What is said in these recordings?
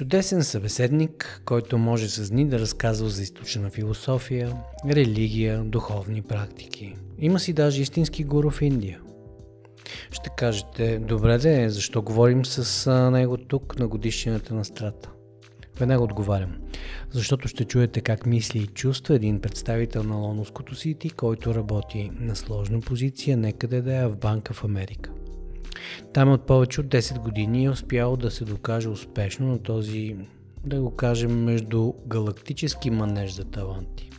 Чудесен събеседник, който може с дни да разказва за източна философия, религия, духовни практики. Има си даже истински гуру в Индия. Ще кажете, добре де, защо говорим с него тук на годишнината на страта? Веднага отговарям. Защото ще чуете как мисли и чувства един представител на Лоновското Сити, който работи на сложна позиция, некъде да е в банка в Америка. Там е от повече от 10 години е успял да се докаже успешно на този, да го кажем, между галактически манеж за таланти.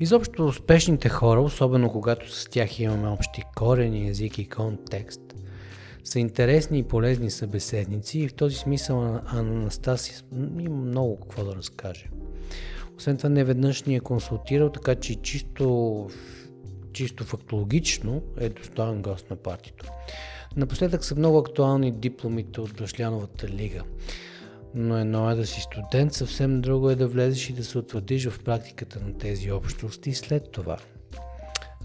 Изобщо успешните хора, особено когато с тях имаме общи корени, език и контекст, са интересни и полезни събеседници и в този смисъл Анастасия има много какво да разкаже. Освен това, неведнъж ни е консултирал, така че чисто, чисто фактологично е достоен гост на партито. Напоследък са много актуални дипломите от Башляновата лига. Но едно е да си студент, съвсем друго е да влезеш и да се утвърдиш в практиката на тези общности след това.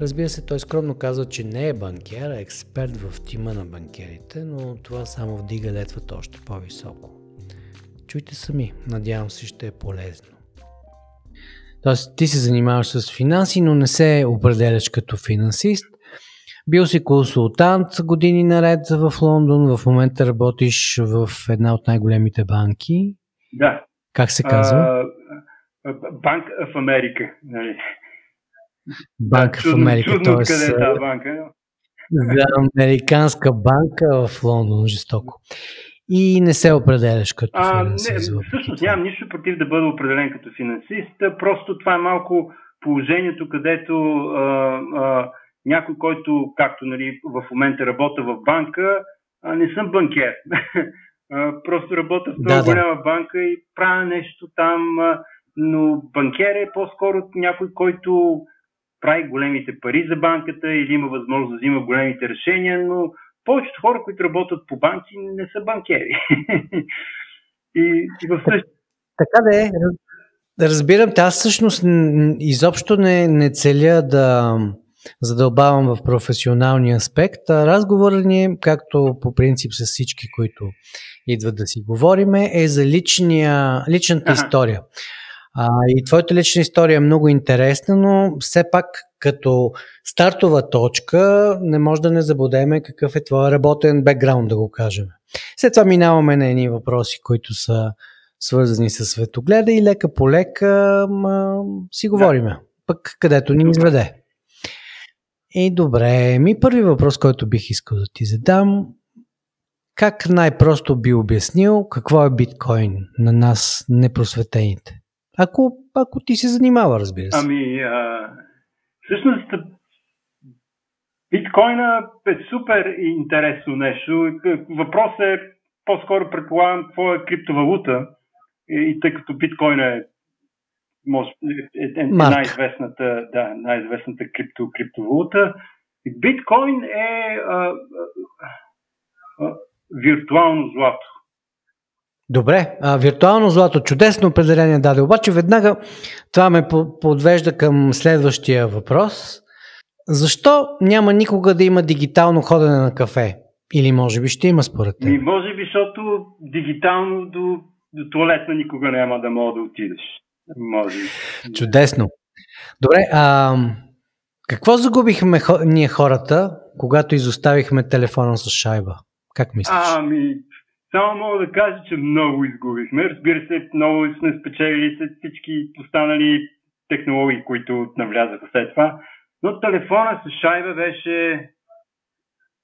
Разбира се, той скромно казва, че не е банкер, а експерт в тима на банкерите, но това само вдига летвата още по-високо. Чуйте сами, надявам се ще е полезно. Тоест, ти се занимаваш с финанси, но не се определяш като финансист – бил си консултант години наред в Лондон, в момента работиш в една от най-големите банки. Да. Как се казва? Банк в Америка. Нали? Банк в Америка. Чудно, т.е. къде е тази банка. За американска банка в Лондон, жестоко. И не се определяш като а, финансист. Не, всъщност нямам нищо против да бъда определен като финансист. Просто това е малко положението, където а, а, някой, който, както нали, в момента работя в банка, а, не съм банкер. Просто работя в много да, голяма да. банка и правя нещо там, а, но банкер е по-скоро някой, който прави големите пари за банката или има възможност да взима големите решения, но повечето хора, които работят по банки, не са банкери. и, и в същ... Така да е. Разбирам, аз всъщност изобщо не, не целя да, задълбавам в професионалния аспект. Разговорът ни, както по принцип с всички, които идват да си говориме, е за личния, личната ага. история. А, и твоята лична история е много интересна, но все пак като стартова точка не може да не забудеме какъв е твой работен бекграунд, да го кажем. След това минаваме на едни въпроси, които са свързани с светогледа и лека по лека ма, си говориме. Да. Пък където ни изведе. И добре, ми първи въпрос, който бих искал да ти задам. Как най-просто би обяснил какво е биткоин на нас, непросветените? Ако, ако ти се занимава, разбира се. Ами, а, всъщност, биткоина е супер интересно нещо. Въпросът е, по-скоро предполагам, какво е криптовалута. И, тъй като биткоин е може, е, е, е най-известната, да, най-известната крипто, криптовалута. Биткоин е а, а, а, виртуално злато. Добре, а, виртуално злато, чудесно определение даде. Обаче веднага това ме подвежда към следващия въпрос. Защо няма никога да има дигитално ходене на кафе? Или може би ще има според теб? Може би, защото дигитално до, до туалетна никога няма да мога да отидеш. Може. Чудесно. Добре, а какво загубихме ние хората, когато изоставихме телефона с шайба? Как мислиш? Ами, само мога да кажа, че много изгубихме. Разбира се, много сме спечелили след всички останали технологии, които навлязаха след това. Но телефона с шайба беше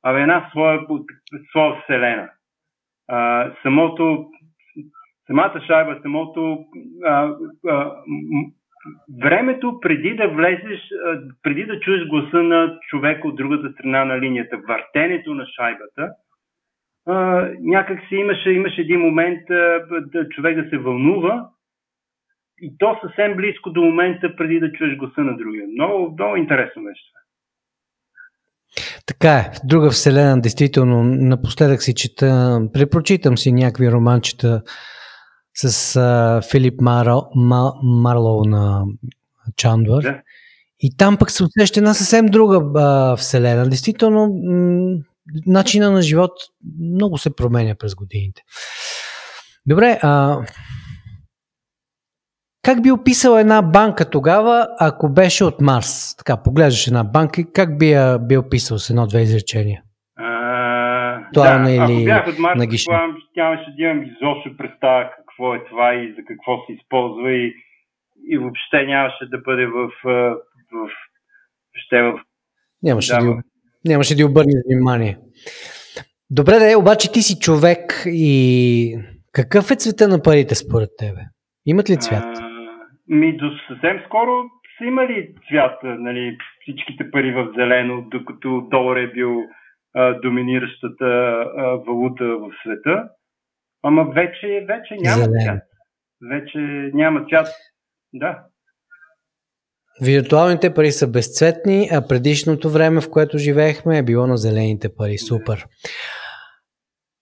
абе, една своя, своя вселена. А, самото самата шайба, самото а, а, времето преди да влезеш, преди да чуеш гласа на човека от другата страна на линията, въртенето на шайбата, а, някак си имаше, имаше един момент а, да човек да се вълнува и то съвсем близко до момента преди да чуеш гласа на другия. Много, много интересно нещо. Така е, друга вселена, действително, напоследък си чета, препрочитам си някакви романчета с а, Филип Марло, Марлоу на Чандвър. Да. И там пък се усеща една съвсем друга а, вселена. Действително, м- начина на живот много се променя през годините. Добре, а как би описал една банка тогава, ако беше от Марс? Така, поглеждаш една банка как би я би описал с едно-две изречения? Актуална да, или ако бях от Марс, предполагам, нямаше да имам изобщо представа какво е това и за какво се използва и, и въобще нямаше да бъде в, в, в, въобще в Нямаше да, да, нямаше да обърне внимание. Добре, да, обаче ти си човек и какъв е цвета на парите според тебе? Имат ли цвят? А, ми до съвсем скоро са имали цвят, нали, всичките пари в зелено, докато долар е бил а, доминиращата а, валута в света. Ама вече, вече няма Зелен. цвят. Вече няма цвят. Да. Виртуалните пари са безцветни, а предишното време, в което живеехме, е било на зелените пари. Супер.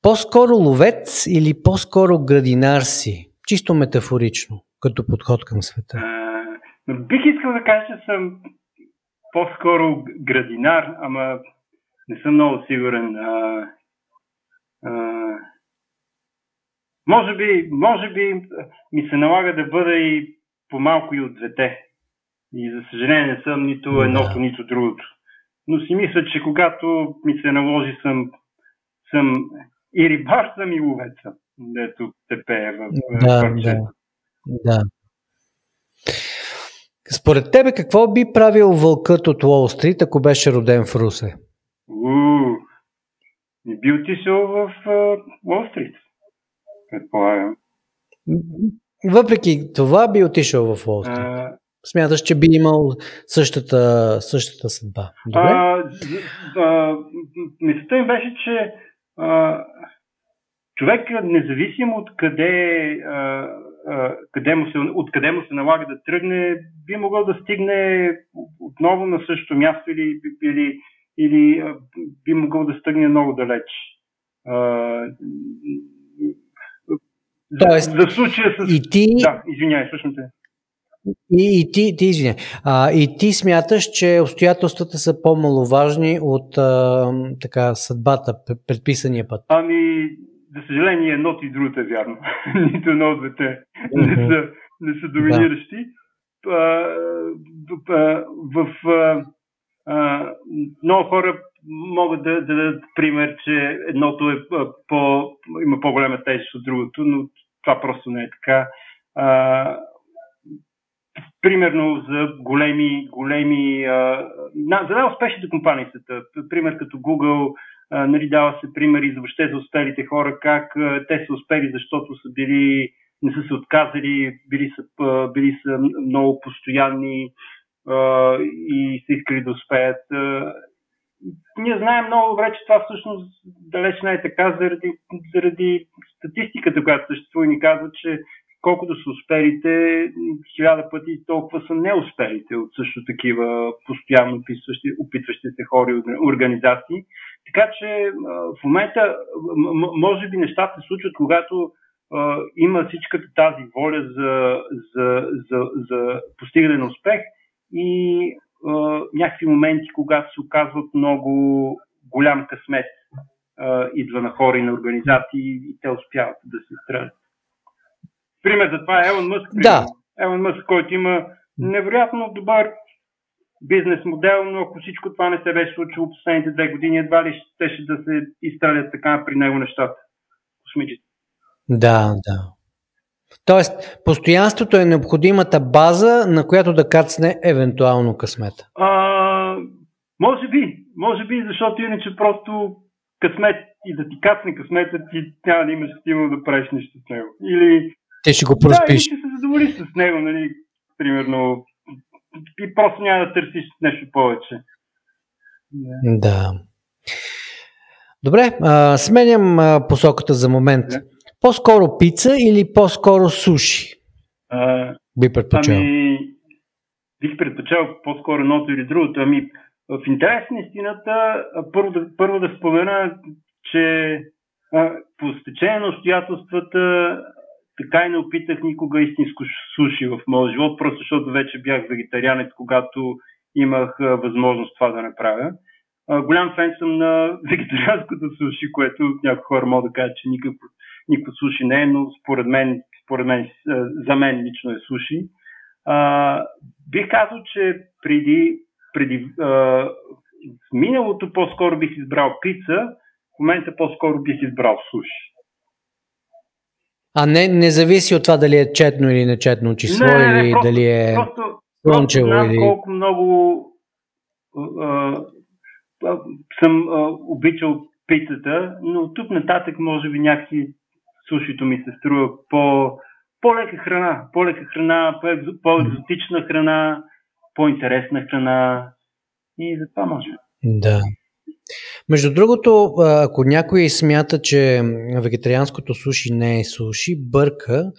По-скоро ловец или по-скоро градинар си? Чисто метафорично, като подход към света. А, бих искал да кажа, че съм по-скоро градинар, ама не съм много сигурен. А, а, може би, може би ми се налага да бъда и по-малко и от двете. И за съжаление не съм нито едното, нито другото. Но си мисля, че когато ми се наложи съм, съм и рибар съм и ловец съм, дето те пее в да, да, да. Според тебе какво би правил вълкът от Уолл Стрит, ако беше роден в Русе? Уу, не би отишъл в Уолл Стрит, предполагам. Въпреки това би отишъл в Уолл Стрит. Смяташ, че би имал същата, същата съдба. Добре? А, а, мисълта ми беше, че а, човек, независимо от къде, а, а, къде му се, от къде му се налага да тръгне, би могъл да стигне отново на същото място или, или, или а, би могъл да стъгне много далеч. А, Тоест, за, за случая с... И ти... Да, извинявай, слушам те. И, и ти, ти извиня, а, и ти смяташ, че обстоятелствата са по-маловажни от а, така съдбата, предписания път? Ами, за съжаление, едното и другото е вярно. Нито едно от двете не са, не са доминиращи. Да. А, в, а, а, много хора могат да, да дадат пример, че едното е по, има по-голяма тежест от другото, но това просто не е така. А, примерно за големи, големи, а, за най-успешните компании света, пример като Google, а, нали, дава се примери за въобще за успелите хора, как а, те са успели, защото са били, не са се отказали, били са, а, били са много постоянни а, и са искали да успеят. А, ние знаем много добре, че това всъщност далеч не е така заради, заради статистиката, която съществува и ни казва, че колкото са успелите, хиляда пъти толкова са неуспелите от също такива постоянно опитващи, опитващи се хора и организации. Така че в момента, може би нещата се случват, когато има всичката тази воля за, за, за, за постигане на успех и някакви моменти, когато се оказват много голям късмет идва на хора и на организации и те успяват да се стрелят. Пример за това е Елон Мъск. Да. Елон Мъск, който има невероятно добър бизнес модел, но ако всичко това не се беше случило последните две години, едва ли ще, да се изстрелят така при него нещата. Космически. Да, да. Тоест, постоянството е необходимата база, на която да кацне евентуално късмета. А, може би, може би, защото иначе просто късмет и да ти кацне късмета, ти няма да имаш стимул да правиш нещо с него. Или те ще го проспиш. Да, и ще се задоволи с него, нали, примерно. И просто няма да търсиш нещо повече. Да. Добре, а, сменям а, посоката за момент. Да. По-скоро пица или по-скоро суши? А, Би предпочел. Ами, бих предпочел по-скоро едното или другото. Ами, в интерес на истината, първо да, първо да спомена, че а, по стечение на обстоятелствата така и не опитах никога истинско суши в моя живот, просто защото вече бях вегетарианец, когато имах възможност това да направя. Голям фен съм на вегетарианското суши, което някои хора могат да кажат, че никакво, никакво суши не е, но според мен, според мен за мен лично е суши. Бих казал, че преди, преди в миналото по-скоро бих избрал пица, в момента по-скоро бих избрал суши. А не, не зависи от това дали е четно или нечетно число, не, не, или просто, дали е просто, слънчево. Просто или... колко много а, а, съм а, обичал пицата, но тук нататък може би някакси сушито ми се струва по, по-лека храна, по-лека храна, по-екзотична храна, по-интересна храна и за това може. Да. Между другото, ако някой смята, че вегетарианското суши не е суши, бърка,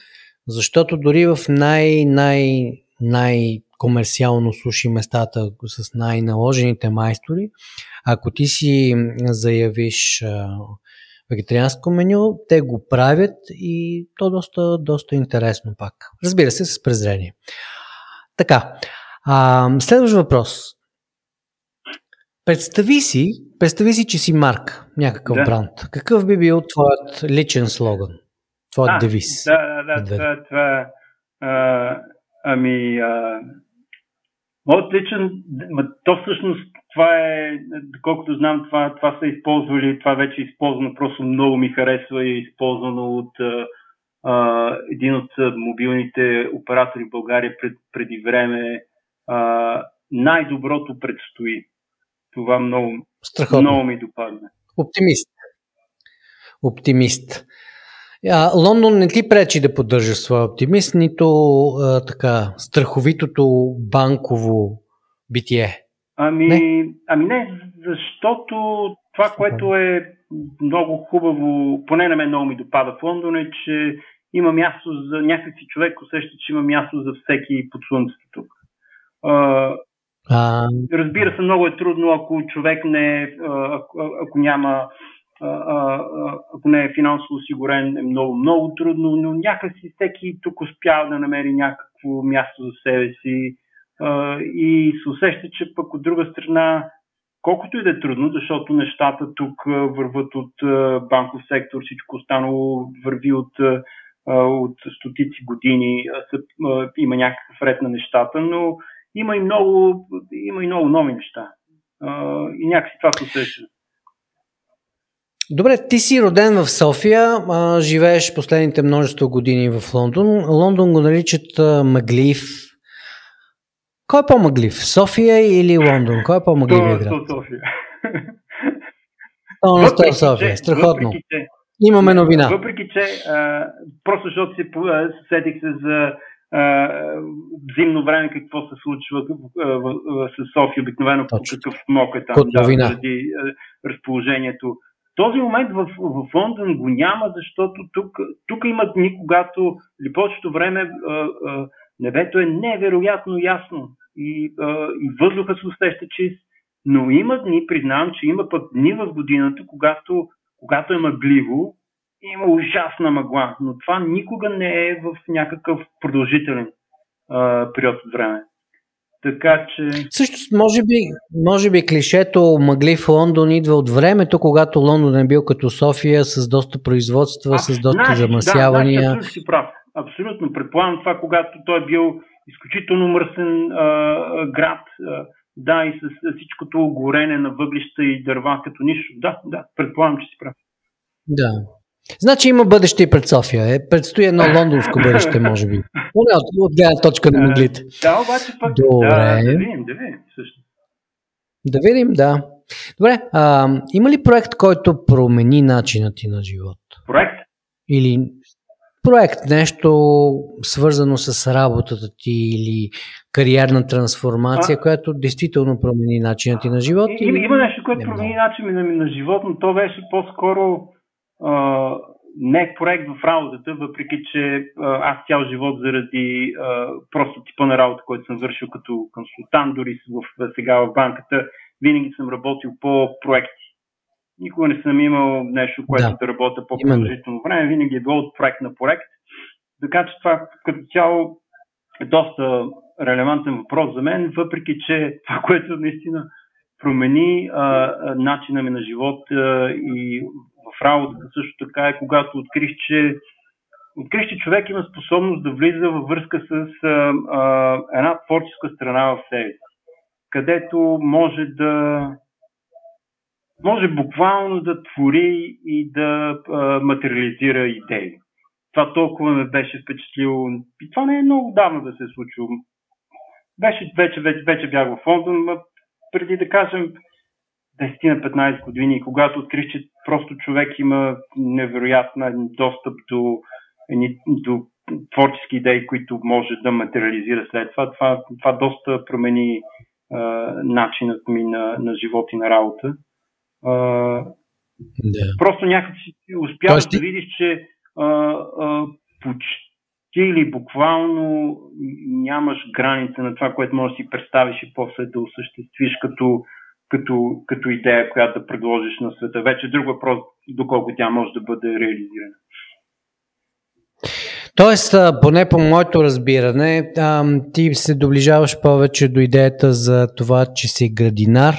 защото дори в най- най- най-комерциално суши местата с най-наложените майстори, ако ти си заявиш вегетарианско меню, те го правят и то доста, доста интересно пак. Разбира се, с презрение. Така, следващ въпрос. Представи си, представи си, че си марк, някакъв да. бранд. Какъв би бил твоят личен слоган? Твоят а, девиз? Да, да, да. Това, това а, ами, а, моят личен, то всъщност това е, доколкото знам, това, това са използвали, това вече е използвано, просто много ми харесва и е използвано от а, един от мобилните оператори в България пред, преди време. А, най-доброто предстои. Това много, Страхотно. много ми допадна. Оптимист. Оптимист. А, Лондон не ти пречи да поддържаш своя оптимист, нито а, така страховитото банково битие. Ами не? ами не, защото това, което е много хубаво, поне на мен много ми допада в Лондон е, че има място за някакви човек, усеща, че има място за всеки под слънцето тук. А... Разбира се, много е трудно, ако човек не е, ако, ако няма ако не е финансово осигурен, е много, много трудно, но някакси всеки тук успява да намери някакво място за себе си. И се усеща, че пък от друга страна, колкото и да е трудно, защото нещата тук върват от банков сектор, всичко останало върви от, от стотици години, има някакъв ред на нещата, но има и много, има и много нови неща. И някакси това усеща. Добре, ти си роден в София, а, живееш последните множество години в Лондон. Лондон го наричат а, мъглив. Кой е по-мъглив? София или Лондон? Кой е по-мъглив град? София. 100 София. Страхотно. Въпреки, че, Имаме новина. Въпреки, че а, просто защото си седих се за зимно време какво се случва с София, обикновено по какъв смок е там, да, заради разположението. Този момент в, в Лондон го няма, защото тук, тук има дни, когато или повечето време а, а, небето е невероятно ясно и, а, и въздуха се усеща чист. Но има дни, признавам, че има пък дни в годината, когато, когато е мъгливо има ужасна мъгла, но това никога не е в някакъв продължителен а, период от време. Така че. Също, може би, може би клишето мъгли в Лондон идва от времето, когато Лондон е бил като София с доста производства, а, с доста значи, замърсявания. Да, значи, си прав. Абсолютно. Предполагам това, когато той е бил изключително мръсен а, град. А, да, и с всичкото горене на въглища и дърва като нищо. Да, да, предполагам, че си прав. Да. Значи има бъдеще и пред София. Е, предстои едно лондонско бъдеще, може би. От гледна точка на мъглите. Да, обаче пък Добре. Да, да видим, да видим. Също. Да видим, да. Добре, а, има ли проект, който промени начина ти на живот? Проект? Или проект, нещо свързано с работата ти или кариерна трансформация, а, която действително промени начина ти на живот? Има, има нещо, което промени начина ми на, на живот, но то беше по-скоро не е проект в работата, въпреки че аз цял живот заради а, просто типа на работа, който съм вършил като консултант, дори в, сега в банката, винаги съм работил по проекти. Никога не съм имал нещо, което да, да работя по-продължително време, винаги е било от проект на проект. Така че това като цяло е доста релевантен въпрос за мен, въпреки че това, което наистина промени а, начина ми на живот а, и работата също така е когато открих, че открих, че човек има способност да влиза във връзка с а, а, една творческа страна в себе си, където може да може буквално да твори и да а, материализира идеи. Това толкова ме беше впечатлило. И това не е много давно да се е случило. Беше, вече, вече, вече бях в Лондон, преди да кажем 10-15 години, когато открих, че просто човек има невероятен достъп до, до творчески идеи, които може да материализира след това, това, това доста промени а, начинът ми на, на живот и на работа. А, да. Просто някакси успяваш да видиш, че а, а, почти или буквално нямаш граница на това, което можеш да си представиш и после да осъществиш като, като, като идея, която да предложиш на света. Вече друг въпрос, доколко тя може да бъде реализирана. Тоест, поне по моето разбиране, ти се доближаваш повече до идеята за това, че си градинар,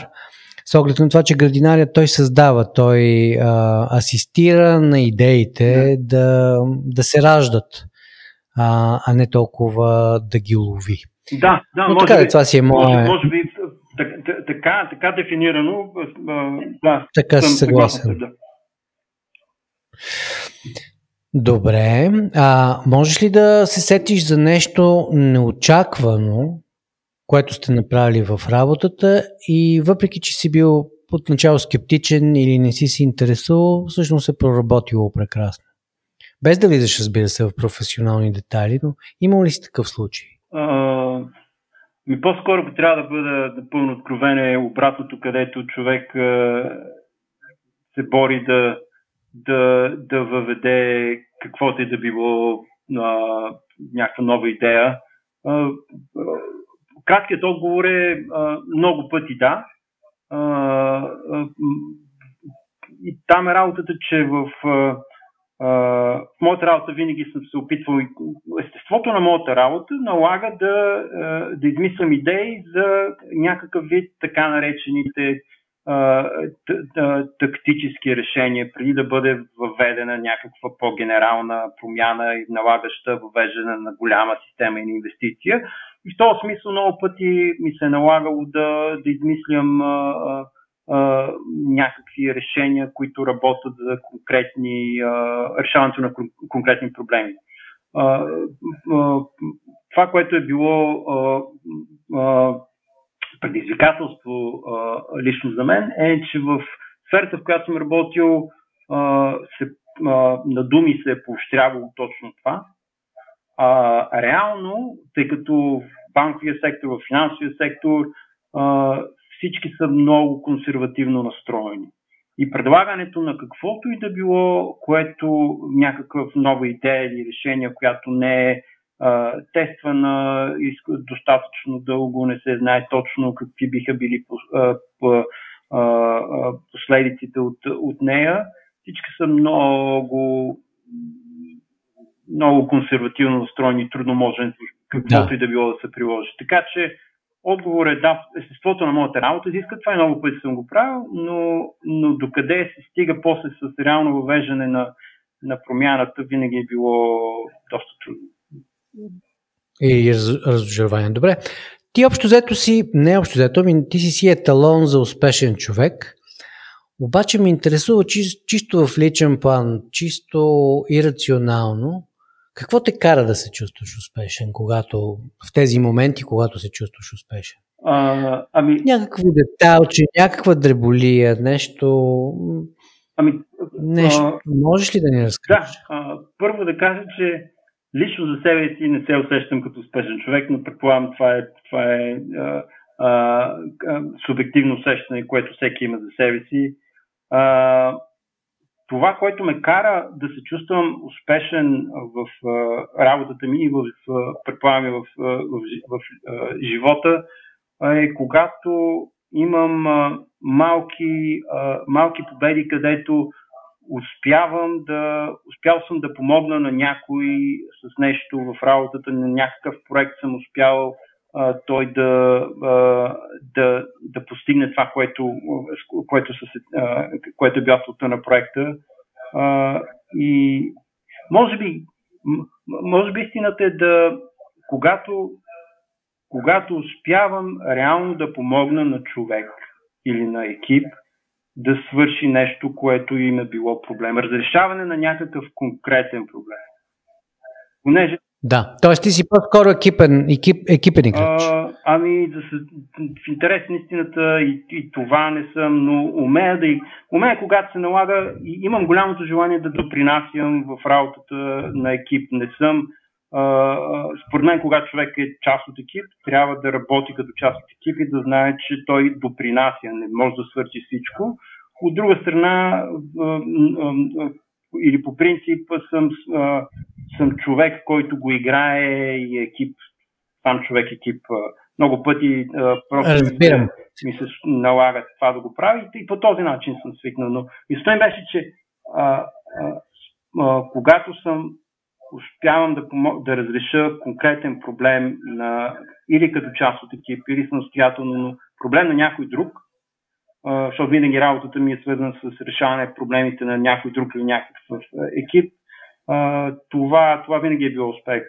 с оглед на това, че градинария той създава, той а, асистира на идеите да. Да, да се раждат, а, а не толкова да ги лови. Да, да, Но може така, би, това си е мое... може, може би така, така дефинирано, да. Така си съгласен. Да. Добре. А можеш ли да се сетиш за нещо неочаквано, което сте направили в работата и въпреки, че си бил отначало скептичен или не си се интересувал, всъщност е проработило прекрасно. Без да влизаш, разбира се, в професионални детайли, но има ли си такъв случай? А, ми по-скоро би трябва да бъда напълно откровен е обратното, където човек а, се бори да, да, да въведе каквото и да било а, някаква нова идея. А, краткият отговор е а, много пъти да. А, а, и там е работата, че в, а, в моята работа винаги съм се опитвал. Естеството на моята работа налага да, да измислям идеи за някакъв вид така наречените тактически решения, преди да бъде въведена някаква по-генерална промяна и налагаща въвеждане на голяма система и на инвестиция. И в този смисъл много пъти ми се е налагало да, да измислям някакви решения, които работят за конкретни, а, решаването на конкретни проблеми. А, а, това, което е било а, а, предизвикателство а, лично за мен е, че в сферата, в която съм работил, а, се, а, на думи се е поощрявало точно това. А, реално, тъй като в банковия сектор, в финансовия сектор, а, всички са много консервативно настроени. И предлагането на каквото и да било, което някакъв нова идея или решение, която не е а, тествана достатъчно дълго, не се знае точно какви биха били а, последиците от, от нея. Всички са много много консервативно настроени, трудно може каквото да. и да било да се приложи. Така че отговор е да, естеството на моята работа изиска това и много пъти съм го правил, но, но докъде се стига после с реално въвеждане на, на промяната, винаги е било доста трудно. И раз, разочарование. Добре. Ти общо взето си, не общо взето, ами ти си си еталон за успешен човек, обаче ме интересува чисто, чисто в личен план, чисто ирационално, какво те кара да се чувстваш успешен, когато в тези моменти, когато се чувстваш успешен? А, ами... Някакво деталче, някаква дреболия, нещо... Ами, нещо. А, можеш ли да ни разкажеш? Да, а, първо да кажа, че лично за себе си не се усещам като успешен човек, но предполагам това е, това е а, а, субективно усещане, което всеки има за себе си. А, това, което ме кара да се чувствам успешен в работата ми и в, предполагам, в, в, в, в живота, е когато имам малки, малки победи, където успявам да, успял съм да помогна на някой с нещо в работата, на някакъв проект съм успял а, той да, а, да, да постигне това, което, което, с, а, което е бил на проекта. А, и може би, може би истината е да, когато, когато успявам реално да помогна на човек или на екип, да свърши нещо, което им е било проблем. Разрешаване на някакъв конкретен проблем. Понеже да, т.е. ти си по-скоро екипен, екип, екипен играч. А, ами, за, в интерес на истината и, и това не съм, но умея да и, умея когато се налага и имам голямото желание да допринасям в работата на екип. Не съм, а, според мен, когато човек е част от екип, трябва да работи като част от екип и да знае, че той допринася, не може да свърши всичко. От друга страна, или по принцип съм, съм човек, който го играе и екип, сам човек екип. Много пъти просто Разбирам. Ми, се, ми се налага това да го прави и по този начин съм свикнал. Но мисълта беше, че а, а, а, когато съм успявам да, помог, да разреша конкретен проблем на, или като част от екип, или самостоятелно, но проблем на някой друг, защото винаги работата ми е свързана с решаване проблемите на някой друг или някакъв екип. Това, това винаги е било успех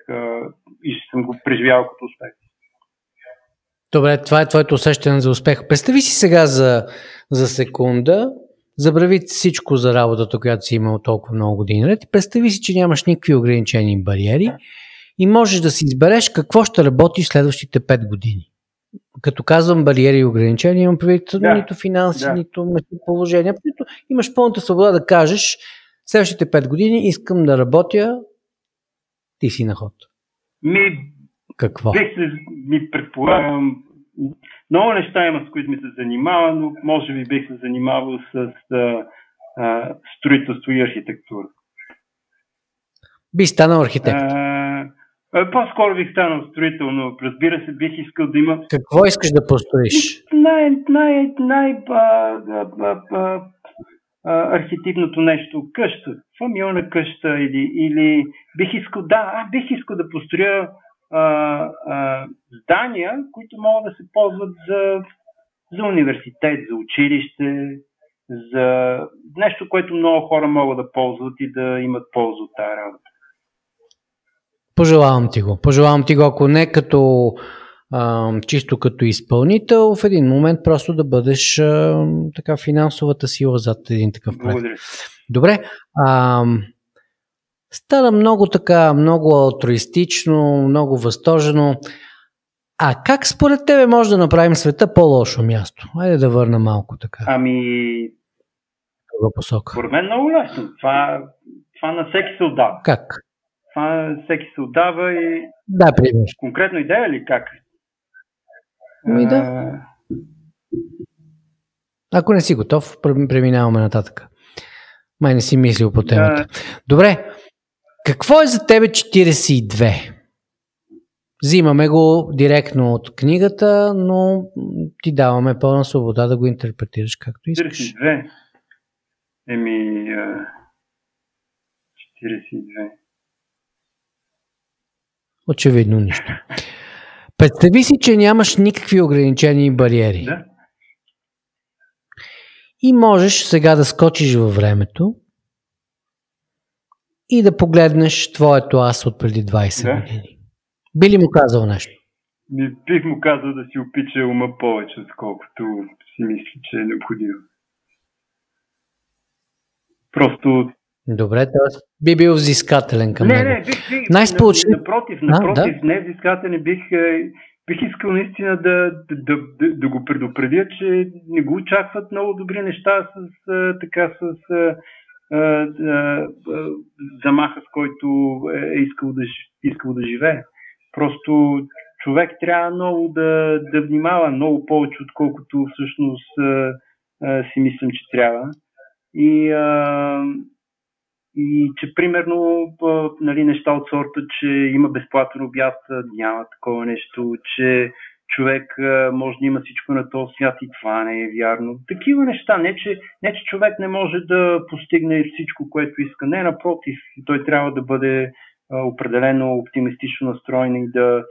и съм го преживял като успех. Добре, това е твоето усещане за успех. Представи си сега за, за секунда, забрави всичко за работата, която си имал толкова много години ред и представи си, че нямаш никакви ограничени бариери и можеш да си избереш какво ще работиш следващите 5 години като казвам бариери и ограничения, имам предвид да. нито финанси, да. нито местоположение. Имаш пълната свобода да кажеш следващите 5 години искам да работя, ти си на ход. Ми, Какво? Се, ми предполагам, много неща има, с които ми се занимава, но може би бих се занимавал с а, а, строителство и архитектура. Би станал архитект. А, по-скоро бих станал строител, но разбира се, бих искал да има... Какво искаш да построиш? Най, най, най, а, архетипното нещо. Къща. Фамилна къща или, или бих искал, да, а, бих искал да построя а, а, здания, които могат да се ползват за, за университет, за училище, за нещо, което много хора могат да ползват и да имат полза от тази работа. Пожелавам ти го. Пожелавам ти го, ако не като а, чисто като изпълнител, в един момент просто да бъдеш а, така финансовата сила зад един такъв проект. Благодаря. Добре. А, стана много така, много алтруистично, много възторжено. А как според тебе може да направим света по-лошо място? Айде да върна малко така. Ами... Това посока. Според мен много лесно. Това, това на всеки се отдава. Как? това всеки се отдава и... Да, пример. Конкретно идея ли как? Ми да. Ако не си готов, преминаваме нататък. Май не си мислил по темата. Да. Добре, какво е за тебе 42? Взимаме го директно от книгата, но ти даваме пълна свобода да го интерпретираш както искаш. 42? Еми, 42. Очевидно нищо. Представи си, че нямаш никакви ограничения и бариери. Да. И можеш сега да скочиш във времето и да погледнеш твоето аз от преди 20 да. години. Би ли му казал нещо? Не бих му казал да си опича ума повече, отколкото си мисли, че е необходимо. Просто Добре, т.е. би бил взискателен към не, него. Не, не, бих, бих Най-сполучен... напротив, напротив, а, да? не взискателен, бих, е, бих искал наистина да, да, да, да го предупредя, че не го очакват много добри неща с, е, така, с а, а, а, замаха, с който е искал да, искал да живее. Просто човек трябва много да, да внимава, много повече, отколкото всъщност а, а, си мислям, че трябва. И а, и че примерно нали, неща от сорта, че има безплатен обяд, няма такова нещо, че човек може да има всичко на този свят и това не е вярно. Такива неща. Не че, не, че човек не може да постигне всичко, което иска. Не, напротив. Той трябва да бъде определено оптимистично настроен и да,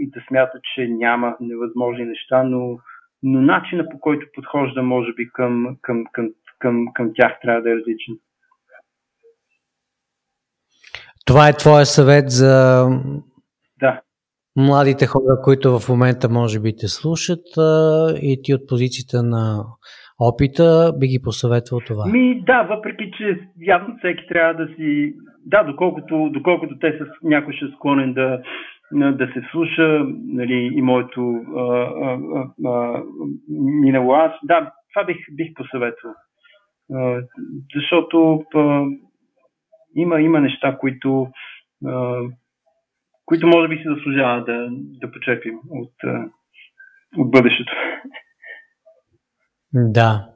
и да смята, че няма невъзможни неща, но, но начина по който подхожда, може би, към, към, към, към, към тях трябва да е различен. Това е твоя съвет за да. младите хора, които в момента може би те слушат и ти от позицията на опита би ги посъветвал това? Ми, да, въпреки че явно всеки трябва да си... Да, доколкото, доколкото те са някой ще е склонен да, да се слуша, нали, и моето а, а, а, минало аз, да, това бих, бих посъветвал. А, защото а, има, има неща, които, а, които може би си заслужава да, да почепим от, а, от бъдещето. Да.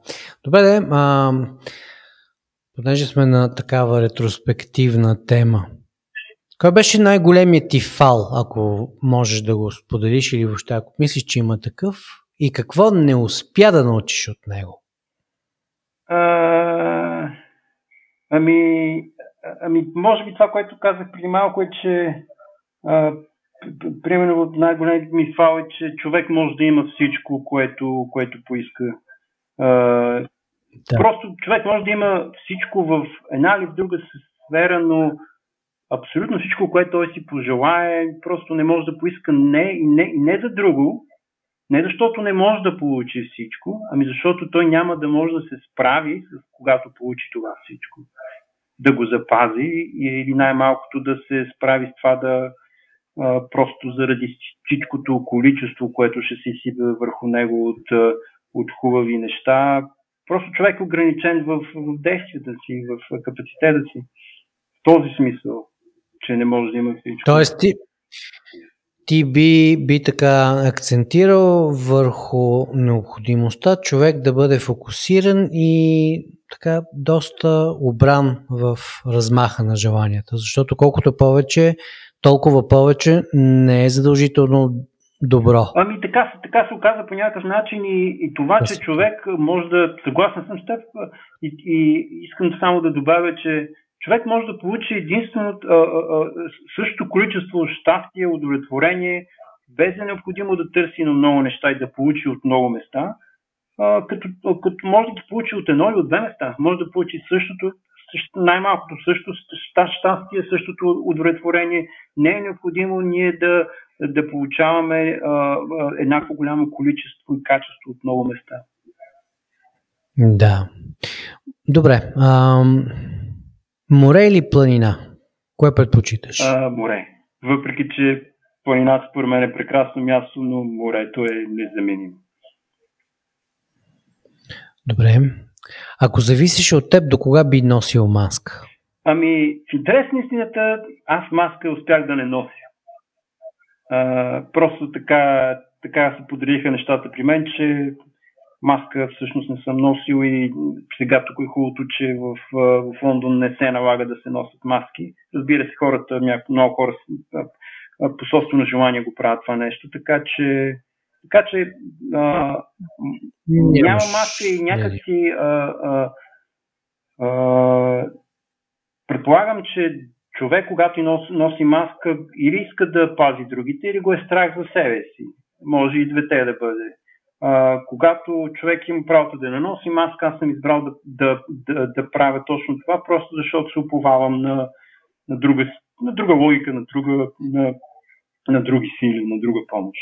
Добре, а, понеже сме на такава ретроспективна тема, кой беше най-големият ти фал, ако можеш да го споделиш или въобще ако мислиш, че има такъв? И какво не успя да научиш от него? А, ами, ами, може би това, което казах преди малко е, че а, примерно най-големият ми фал е, че човек може да има всичко, което, което поиска. А, да. Просто човек може да има всичко в една или в друга сфера, но абсолютно всичко, което той си пожелае, просто не може да поиска не и не, и не за друго, не защото не може да получи всичко, ами защото той няма да може да се справи с когато получи това всичко. Да го запази или най-малкото да се справи с това да а, просто заради всичкото количество, което ще се изсипе върху него от, от хубави неща. Просто човек е ограничен в, в действията си, в капацитета си. В този смисъл че не може да има всичко. Тоест ти, ти би, би така акцентирал върху необходимостта човек да бъде фокусиран и така доста обран в размаха на желанията. Защото колкото повече, толкова повече не е задължително добро. Ами така, така се оказа по някакъв начин и, и това, че човек може да... Съгласен съм с теб и, и искам само да добавя, че човек може да получи единствено а, а, същото количество щастие, удовлетворение, без е необходимо да търси на много неща и да получи от много места, а, като, като може да получи от едно или от две места. Може да получи същото, също, най-малкото същото щастие, същото удовлетворение. Не е необходимо ние да, да получаваме а, а, еднакво голямо количество и качество от много места. Да. Добре. Ам... Море или планина? Кое предпочиташ? А, море. Въпреки, че планината според мен е прекрасно място, но морето е незаменимо. Добре. Ако зависиш от теб, до кога би носил маска? Ами, в интерес на истината, аз маска успях да не нося. А, просто така, така се подредиха нещата при мен, че маска всъщност не съм носил и сега тук е хубавото, че в, в Лондон не се налага да се носят маски. Разбира се, хората, много хора по собствено желание го правят това нещо, така че така че а, няма маска и някакси а, а, а, предполагам, че човек, когато носи, носи маска, или иска да пази другите, или го е страх за себе си. Може и двете да бъде когато човек има правото да не носи маска, аз съм избрал да, да, да, да правя точно това, просто защото се уповавам на, на, друга, на друга логика, на, друга, на, на други сили, на друга помощ.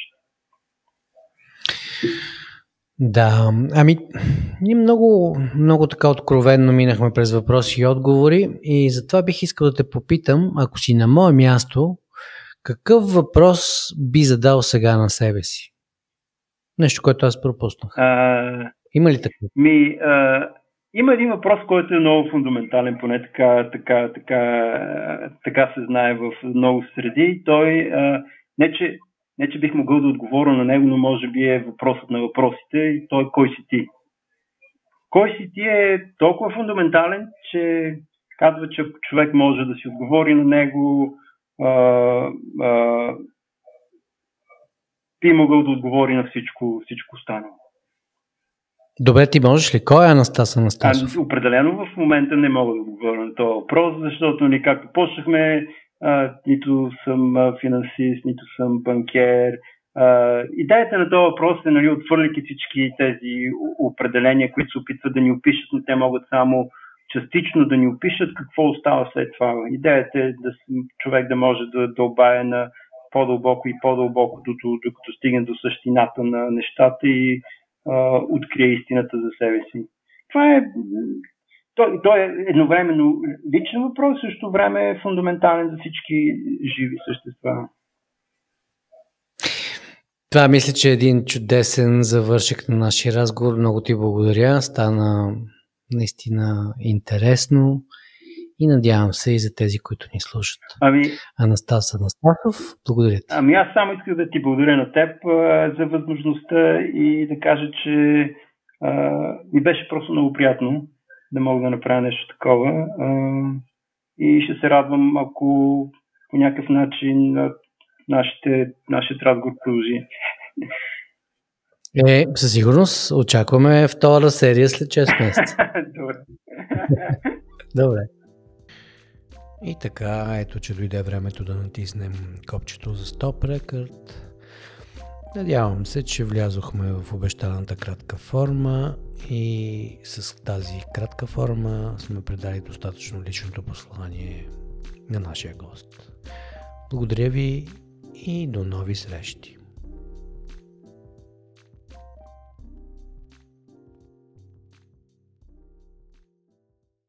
Да, ами ние много, много така откровенно минахме през въпроси и отговори и затова бих искал да те попитам, ако си на мое място, какъв въпрос би задал сега на себе си? Нещо, което аз пропуснах. А, има ли такъв? Ми, а, има един въпрос, който е много фундаментален, поне така, така, така, така се знае в много среди. Той а, не, че, не, че бих могъл да отговоря на него, но може би е въпросът на въпросите и той кой си ти. Кой си ти е толкова фундаментален, че казва, че човек може да си отговори на него, а, а, би могъл да отговори на всичко, всичко останало. Добре, ти можеш ли? Кой е Анастас Анастасов? А, определено в момента не мога да отговоря на този въпрос, защото ни както почнахме, а, нито съм а, финансист, нито съм банкер. А, идеята на този въпрос е, нали, отвърляйки всички тези определения, които се опитват да ни опишат, но те могат само частично да ни опишат какво остава след това. Идеята е да човек да може да дълбае на по-дълбоко и по-дълбоко, докато стигне до същината на нещата и а, открие истината за себе си. Това е той, той е едновременно личен въпрос, също време е фундаментален за всички живи същества. Това мисля, че е един чудесен завършек на нашия разговор. Много ти благодаря. Стана наистина интересно и надявам се и за тези, които ни слушат. Ами, Анастас Анастасов, благодаря ти. Ами аз само исках да ти благодаря на теб а, за възможността и да кажа, че а, ми беше просто много приятно да мога да направя нещо такова. А, и ще се радвам, ако по някакъв начин нашите, нашият разговор продължи. Е, със сигурност очакваме втора серия след 6 месеца. Добре. Добре. И така, ето, че дойде времето да натиснем копчето за Stop Record. Надявам се, че влязохме в обещаната кратка форма и с тази кратка форма сме предали достатъчно личното послание на нашия гост. Благодаря ви и до нови срещи!